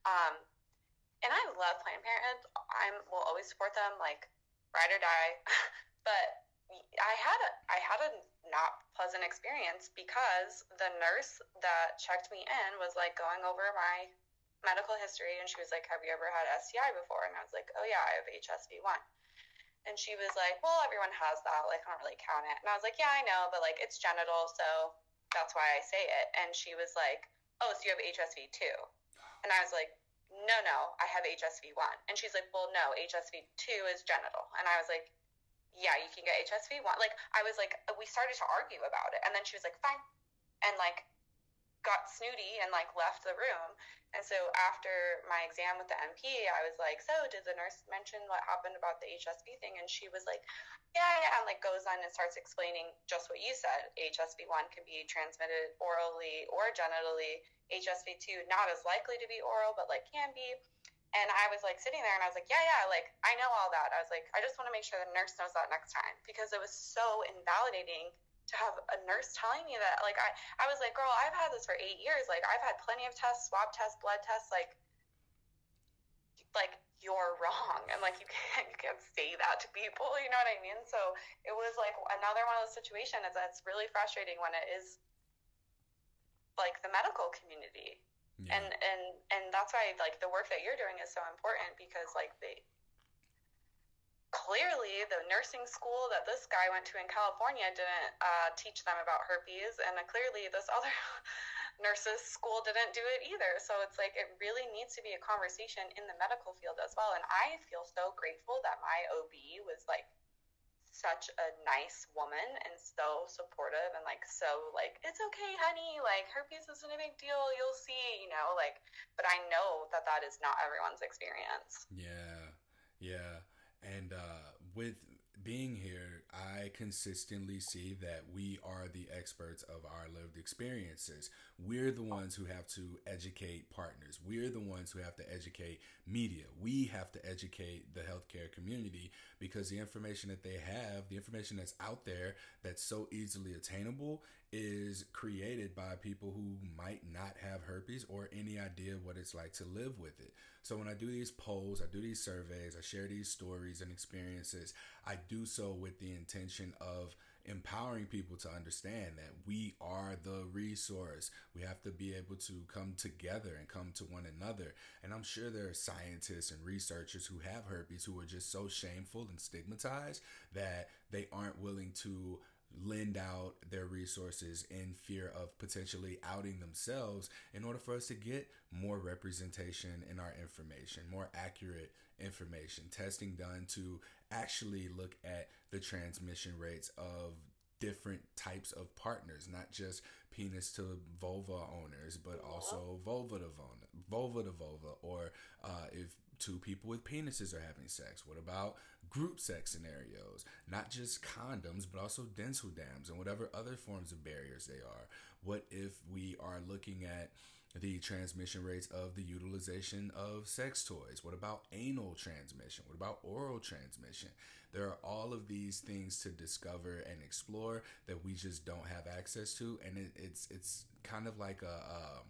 Um, and I love Planned Parenthood. I will always support them, like ride or die. (laughs) but I had a I had a not pleasant experience because the nurse that checked me in was like going over my medical history and she was like, Have you ever had STI before? And I was like, Oh, yeah, I have HSV1. And she was like, Well, everyone has that. Like, I don't really count it. And I was like, Yeah, I know, but like, it's genital, so that's why I say it. And she was like, Oh, so you have HSV too? And I was like, No, no, I have HSV1. And she's like, Well, no, HSV2 is genital. And I was like, Yeah, you can get HSV1. Like, I was like, we started to argue about it. And then she was like, Fine. And like, got snooty and like left the room. And so after my exam with the NP, I was like, "So, did the nurse mention what happened about the HSV thing?" And she was like, "Yeah, yeah," and like goes on and starts explaining just what you said. HSV1 can be transmitted orally or genitally. HSV2 not as likely to be oral, but like can be. And I was like sitting there and I was like, yeah, yeah, like I know all that. I was like, I just want to make sure the nurse knows that next time because it was so invalidating to have a nurse telling me that like I, I was like girl i've had this for eight years. Like i've had plenty of tests swab tests blood tests like like you're wrong. And like you can't you can't say that to people you know what i mean? So it was like another one of those situations that's really frustrating when it is like the medical community. Yeah. and and and that's why like the work that you're doing is so important because like they clearly the nursing school that this guy went to in California didn't uh, teach them about herpes, and uh, clearly this (laughs) other nurses school didn't do it either. So it's like it really needs to be a conversation in the medical field as well. And I feel so grateful that my OB was like such a nice woman and so supportive and like so like it's okay honey. Like herpes isn't a big deal. You'll see you know like but i know that that is not everyone's experience. Yeah. Yeah and uh, with being here, I consistently see that we are the experts of our lived experiences. We're the ones who have to educate partners. We're the ones who have to educate media. We have to educate the healthcare community because the information that they have, the information that's out there that's so easily attainable, is created by people who might not have herpes or any idea what it's like to live with it. So when I do these polls, I do these surveys, I share these stories and experiences, I do so with the intention of empowering people to understand that we are the resource. We have to be able to come together and come to one another. And I'm sure there are scientists and researchers who have herpes who are just so shameful and stigmatized that they aren't willing to lend out their resources in fear of potentially outing themselves in order for us to get more representation in our information, more accurate information, testing done to actually look at the transmission rates of different types of partners, not just penis to vulva owners, but also vulva to vulva, vulva to vulva, or uh, if two people with penises are having sex? What about group sex scenarios? Not just condoms, but also dental dams and whatever other forms of barriers they are. What if we are looking at the transmission rates of the utilization of sex toys? What about anal transmission? What about oral transmission? There are all of these things to discover and explore that we just don't have access to, and it, it's it's kind of like a um,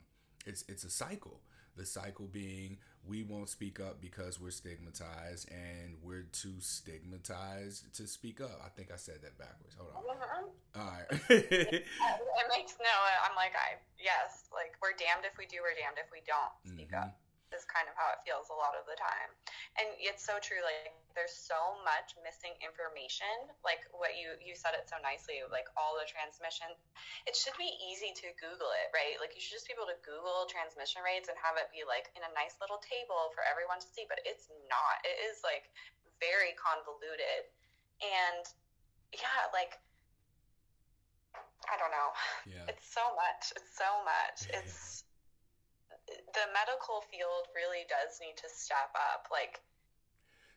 it's it's a cycle the cycle being we won't speak up because we're stigmatized and we're too stigmatized to speak up. I think I said that backwards. Hold on. Mm-hmm. All right. (laughs) it makes no, I'm like, I, yes, like we're damned if we do, we're damned if we don't speak mm-hmm. up is kind of how it feels a lot of the time. And it's so true. Like there's so much missing information. Like what you you said it so nicely. Like all the transmission, it should be easy to Google it, right? Like you should just be able to Google transmission rates and have it be like in a nice little table for everyone to see. But it's not. It is like very convoluted. And yeah, like I don't know. Yeah. It's so much. It's so much. Yeah. It's the medical field really does need to step up. Like,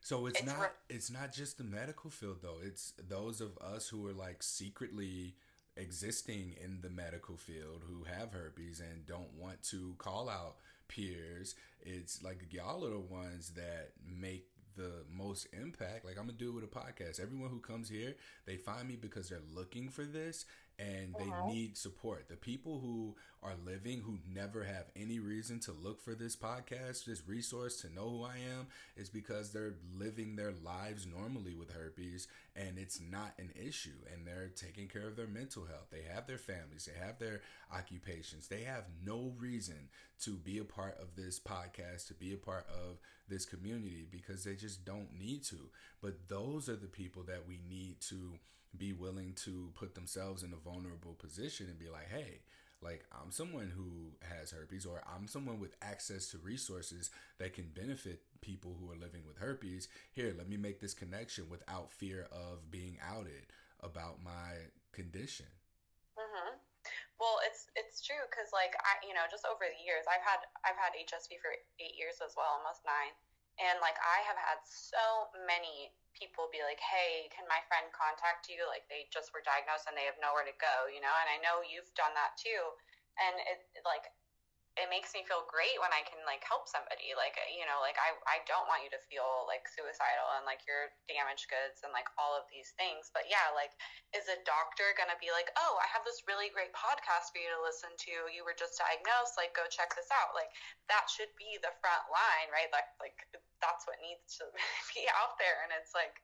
so it's, it's not re- it's not just the medical field though. It's those of us who are like secretly existing in the medical field who have herpes and don't want to call out peers. It's like y'all are the ones that make the most impact. Like I'm gonna do it with a podcast. Everyone who comes here, they find me because they're looking for this and they uh-huh. need support. The people who are living who never have any reason to look for this podcast, this resource to know who I am, is because they're living their lives normally with herpes and it's not an issue and they're taking care of their mental health. They have their families, they have their occupations. They have no reason to be a part of this podcast, to be a part of this community because they just don't need to. But those are the people that we need to be willing to put themselves in a vulnerable position and be like, hey, like I'm someone who has herpes or I'm someone with access to resources that can benefit people who are living with herpes. Here, let me make this connection without fear of being outed about my condition. Mm-hmm. Well, it's it's true because like I you know just over the years I've had I've had HSV for eight years as well, almost nine, and like I have had so many people be like, hey, can my friend contact you? Like they just were diagnosed and they have nowhere to go, you know. And I know you've done that too, and it like it makes me feel great when I can like help somebody. Like uh, you know, like I I don't want you to feel like suicidal and like you're damaged goods and like all of these things. But yeah, like is a doctor gonna be like, oh, I have this really great podcast for you to listen to. You were just diagnosed. Like go check this out. Like that should be the front line, right? Like like that's what needs to (laughs) be out there. And it's like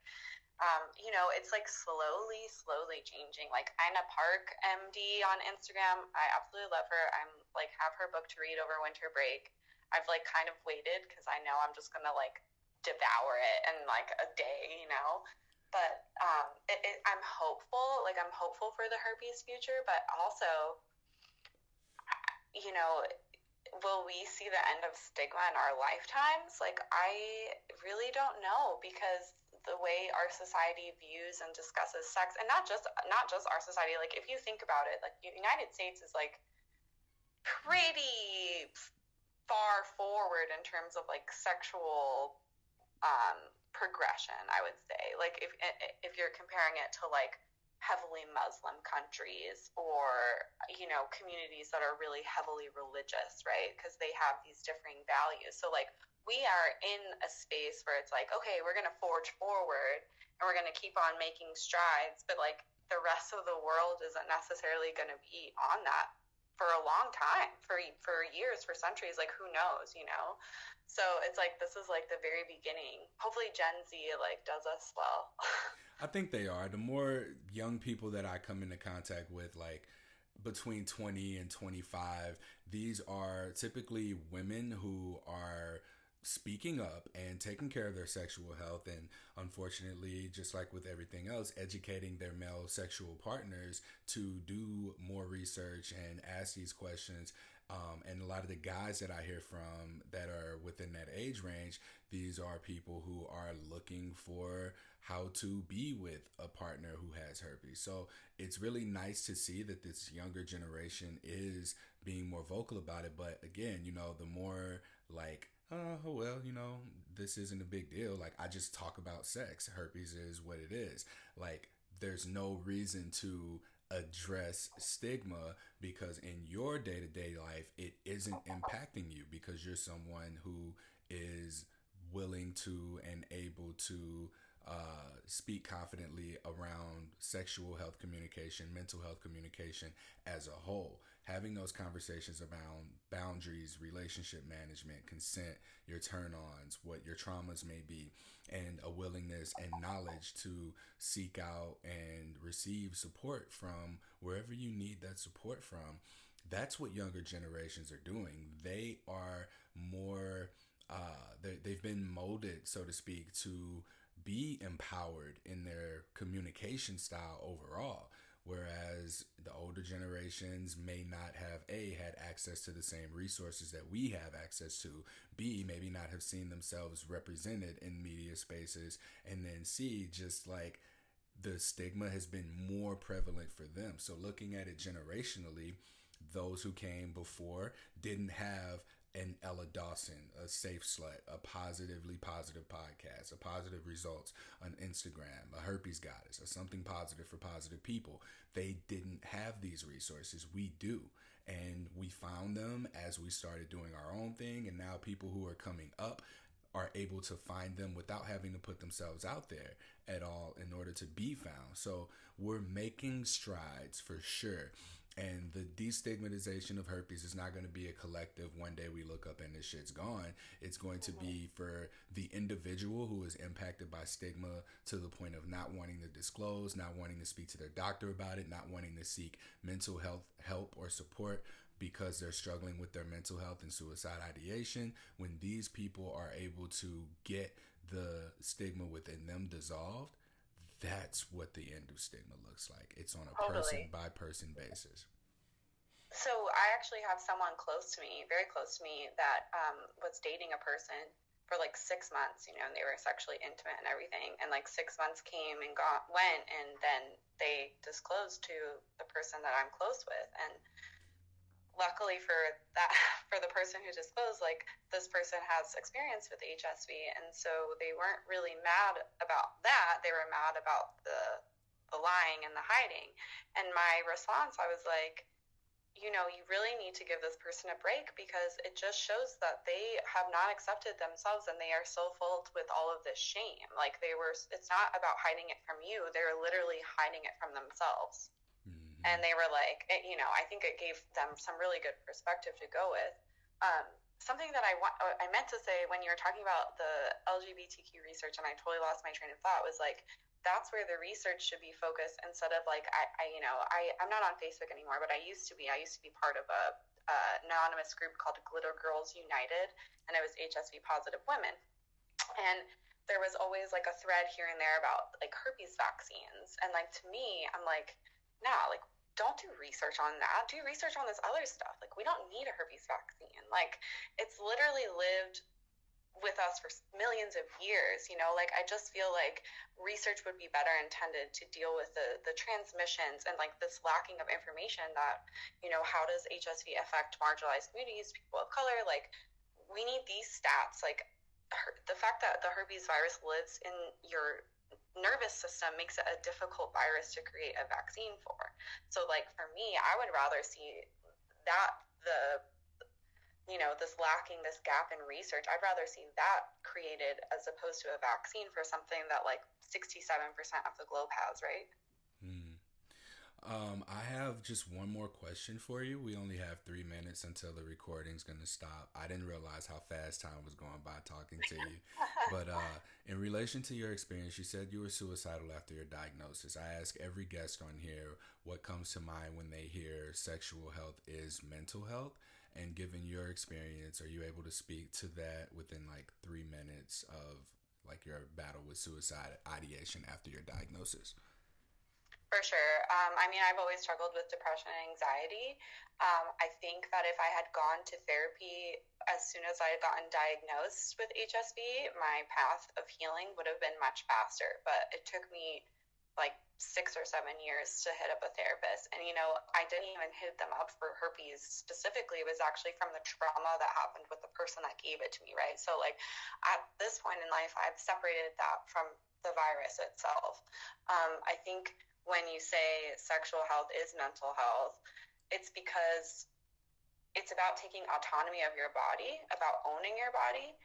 um, you know, it's like slowly, slowly changing. Like Ina Park, MD on Instagram, I absolutely love her. I'm like have her book to read over winter break. I've like kind of waited because I know I'm just gonna like devour it in like a day, you know. But um, it, it, I'm hopeful. Like I'm hopeful for the herpes future, but also, you know, will we see the end of stigma in our lifetimes? Like I really don't know because the way our society views and discusses sex and not just not just our society like if you think about it like the united states is like pretty far forward in terms of like sexual um, progression i would say. Like if if you're comparing it to like heavily muslim countries or you know communities that are really heavily religious right? Because they have these differing values. So like we are in a space where it's like, okay, we're going to forge forward and we're going to keep on making strides, but like the rest of the world isn't necessarily going to be on that for a long time, for for years, for centuries, like who knows, you know? So it's like this is like the very beginning. Hopefully Gen Z like does us well. (laughs) I think they are. The more young people that I come into contact with like between 20 and 25, these are typically women who are speaking up and taking care of their sexual health and unfortunately just like with everything else educating their male sexual partners to do more research and ask these questions um, and a lot of the guys that I hear from that are within that age range, these are people who are looking for how to be with a partner who has herpes. So it's really nice to see that this younger generation is being more vocal about it. But again, you know, the more like oh well you know this isn't a big deal. Like i just talk about sex. Herpes is what it is. Like there's no reason to address stigma because in your day-to-day life it isn't impacting you because you're someone who is willing to and able to uh, speak confidently around sexual health communication, mental health communication as a whole having those conversations around boundaries, relationship management, consent, your turn ons, what your traumas may be, and a willingness and knowledge to seek out and receive support from wherever you need that support from. That's what younger generations are doing. They are more, uh, they've been molded, so to speak, to be empowered in their communication style overall whereas the older generations may not have a had access to the same resources that we have access to b maybe not have seen themselves represented in media spaces and then c just like the stigma has been more prevalent for them. So looking at it generationally those who came before didn't have an Ella Dawson, a safe slut, a positively positive podcast, a positive results on Instagram, a herpes goddess, or something positive for positive people. They didn't have these resources. We do. And we found them as we started doing our own thing. And now people who are coming up are able to find them without having to put themselves out there at all in order to be found. So we're making strides for sure. And the destigmatization of herpes is not going to be a collective one day we look up and this shit's gone. It's going to be for the individual who is impacted by stigma to the point of not wanting to disclose, not wanting to speak to their doctor about it, not wanting to seek mental health help or support because they're struggling with their mental health and suicide ideation. When these people are able to get the stigma within them dissolved, that's what the end of stigma looks like. It's on a totally. person by person basis. So I actually have someone close to me, very close to me, that um, was dating a person for like six months, you know, and they were sexually intimate and everything. And like six months came and got went, and then they disclosed to the person that I'm close with. And luckily for that, (laughs) for the person who disclosed, like this person has experience with HSV, and so they weren't really mad about that. They were mad about the the lying and the hiding. And my response, I was like you know, you really need to give this person a break because it just shows that they have not accepted themselves and they are so filled with all of this shame. Like they were, it's not about hiding it from you, they're literally hiding it from themselves. Mm-hmm. And they were like, it, you know, I think it gave them some really good perspective to go with. Um, something that I want, I meant to say when you were talking about the LGBTQ research, and I totally lost my train of thought, was like, that's where the research should be focused instead of like I, I you know I I'm not on Facebook anymore, but I used to be. I used to be part of a, a anonymous group called Glitter Girls United, and it was HSV positive women, and there was always like a thread here and there about like herpes vaccines, and like to me, I'm like, nah, like don't do research on that. Do research on this other stuff. Like we don't need a herpes vaccine. Like it's literally lived with us for millions of years you know like i just feel like research would be better intended to deal with the the transmissions and like this lacking of information that you know how does hsv affect marginalized communities people of color like we need these stats like her, the fact that the herpes virus lives in your nervous system makes it a difficult virus to create a vaccine for so like for me i would rather see that the you know, this lacking, this gap in research, I'd rather see that created as opposed to a vaccine for something that like 67% of the globe has, right? Hmm. Um, I have just one more question for you. We only have three minutes until the recording's going to stop. I didn't realize how fast time was going by talking to you. (laughs) but uh, in relation to your experience, you said you were suicidal after your diagnosis. I ask every guest on here what comes to mind when they hear sexual health is mental health. And given your experience, are you able to speak to that within like three minutes of like your battle with suicide ideation after your diagnosis? For sure. Um, I mean, I've always struggled with depression and anxiety. Um, I think that if I had gone to therapy as soon as I had gotten diagnosed with HSV, my path of healing would have been much faster. But it took me like six or seven years to hit up a therapist. And, you know, I didn't even hit them up for herpes specifically. It was actually from the trauma that happened with the person that gave it to me, right? So, like, at this point in life, I've separated that from the virus itself. Um, I think when you say sexual health is mental health, it's because it's about taking autonomy of your body, about owning your body,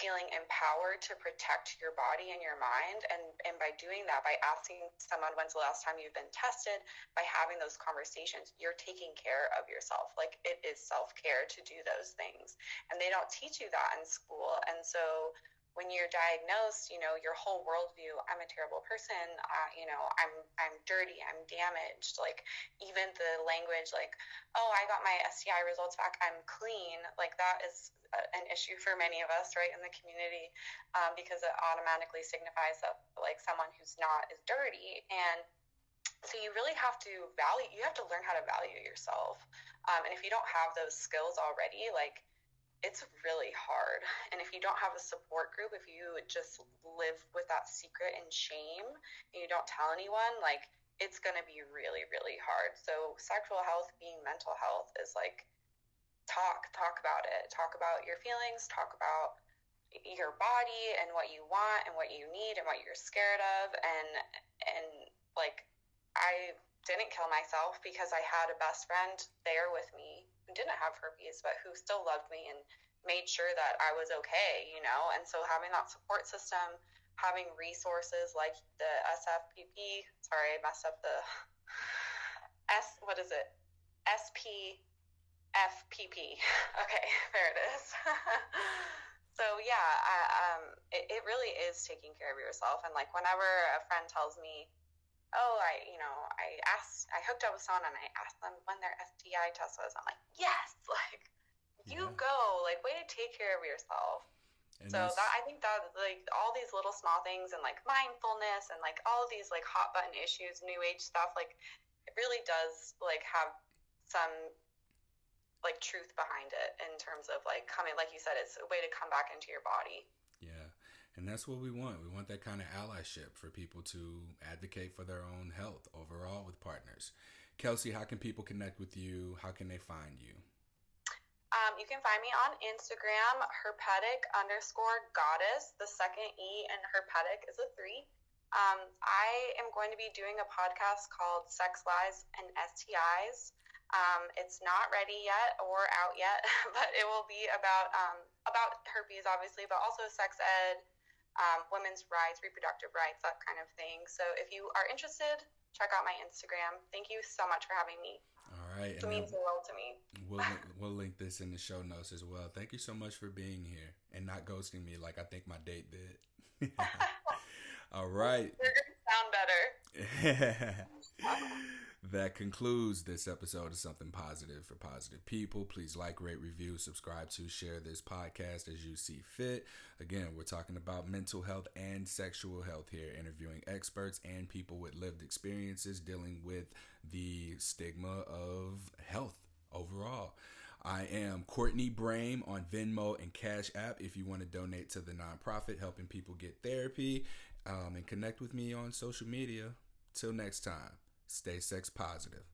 feeling empowered to protect your body and your mind. And, and by doing that, by asking someone when's the last time you've been tested, by having those conversations, you're taking care of yourself. Like it is self care to do those things. And they don't teach you that in school. And so when you're diagnosed, you know, your whole worldview, I'm a terrible person, uh, you know, I'm I'm dirty, I'm damaged. Like even the language like, oh, I got my STI results back, I'm clean. Like that is a, an issue for many of us, right, in the community, um, because it automatically signifies that like someone who's not is dirty. And so you really have to value, you have to learn how to value yourself. Um, and if you don't have those skills already, like it's really hard. And if you don't have a support group, if you just live with that secret and shame and you don't tell anyone, like it's going to be really, really hard. So, sexual health being mental health is like talk, talk about it, talk about your feelings, talk about your body and what you want and what you need and what you're scared of and and like I didn't kill myself because I had a best friend there with me didn't have herpes, but who still loved me and made sure that I was okay, you know? And so having that support system, having resources like the SFPP, sorry, I messed up the (sighs) S, what is it? SPFPP. (laughs) Okay, (laughs) there it is. (laughs) so yeah, I, um, it, it really is taking care of yourself. And like whenever a friend tells me, oh, I, you know, I asked, I hooked up with someone and I asked them when their STI test was. I'm like, yes, (laughs) like, you yeah. go, like, way to take care of yourself. And so that I think that like all these little small things and like mindfulness and like all these like hot button issues, new age stuff, like it really does like have some like truth behind it in terms of like coming, like you said, it's a way to come back into your body. Yeah. And that's what we want. We want that kind of allyship for people to advocate for their own health overall with partners. Kelsy, how can people connect with you? How can they find you? Um, you can find me on Instagram, herpetic underscore goddess. The second E in herpetic is a three. Um, I am going to be doing a podcast called Sex Lies and STIs. Um, it's not ready yet or out yet, (laughs) but it will be about um, about herpes, obviously, but also sex ed, um, women's rights, reproductive rights, that kind of thing. So if you are interested, check out my Instagram. Thank you so much for having me. All right. It means the world to me. We'll, (laughs) we'll link this in the show notes as well. Thank you so much for being here and not ghosting me like I think my date did. (laughs) (laughs) All right. You're going to sound better. That concludes this episode of Something Positive for Positive People. Please like, rate, review, subscribe to, share this podcast as you see fit. Again, we're talking about mental health and sexual health here, interviewing experts and people with lived experiences dealing with the stigma of health overall. I am Courtney Brame on Venmo and Cash App if you want to donate to the nonprofit helping people get therapy um, and connect with me on social media. Till next time. Stay sex positive.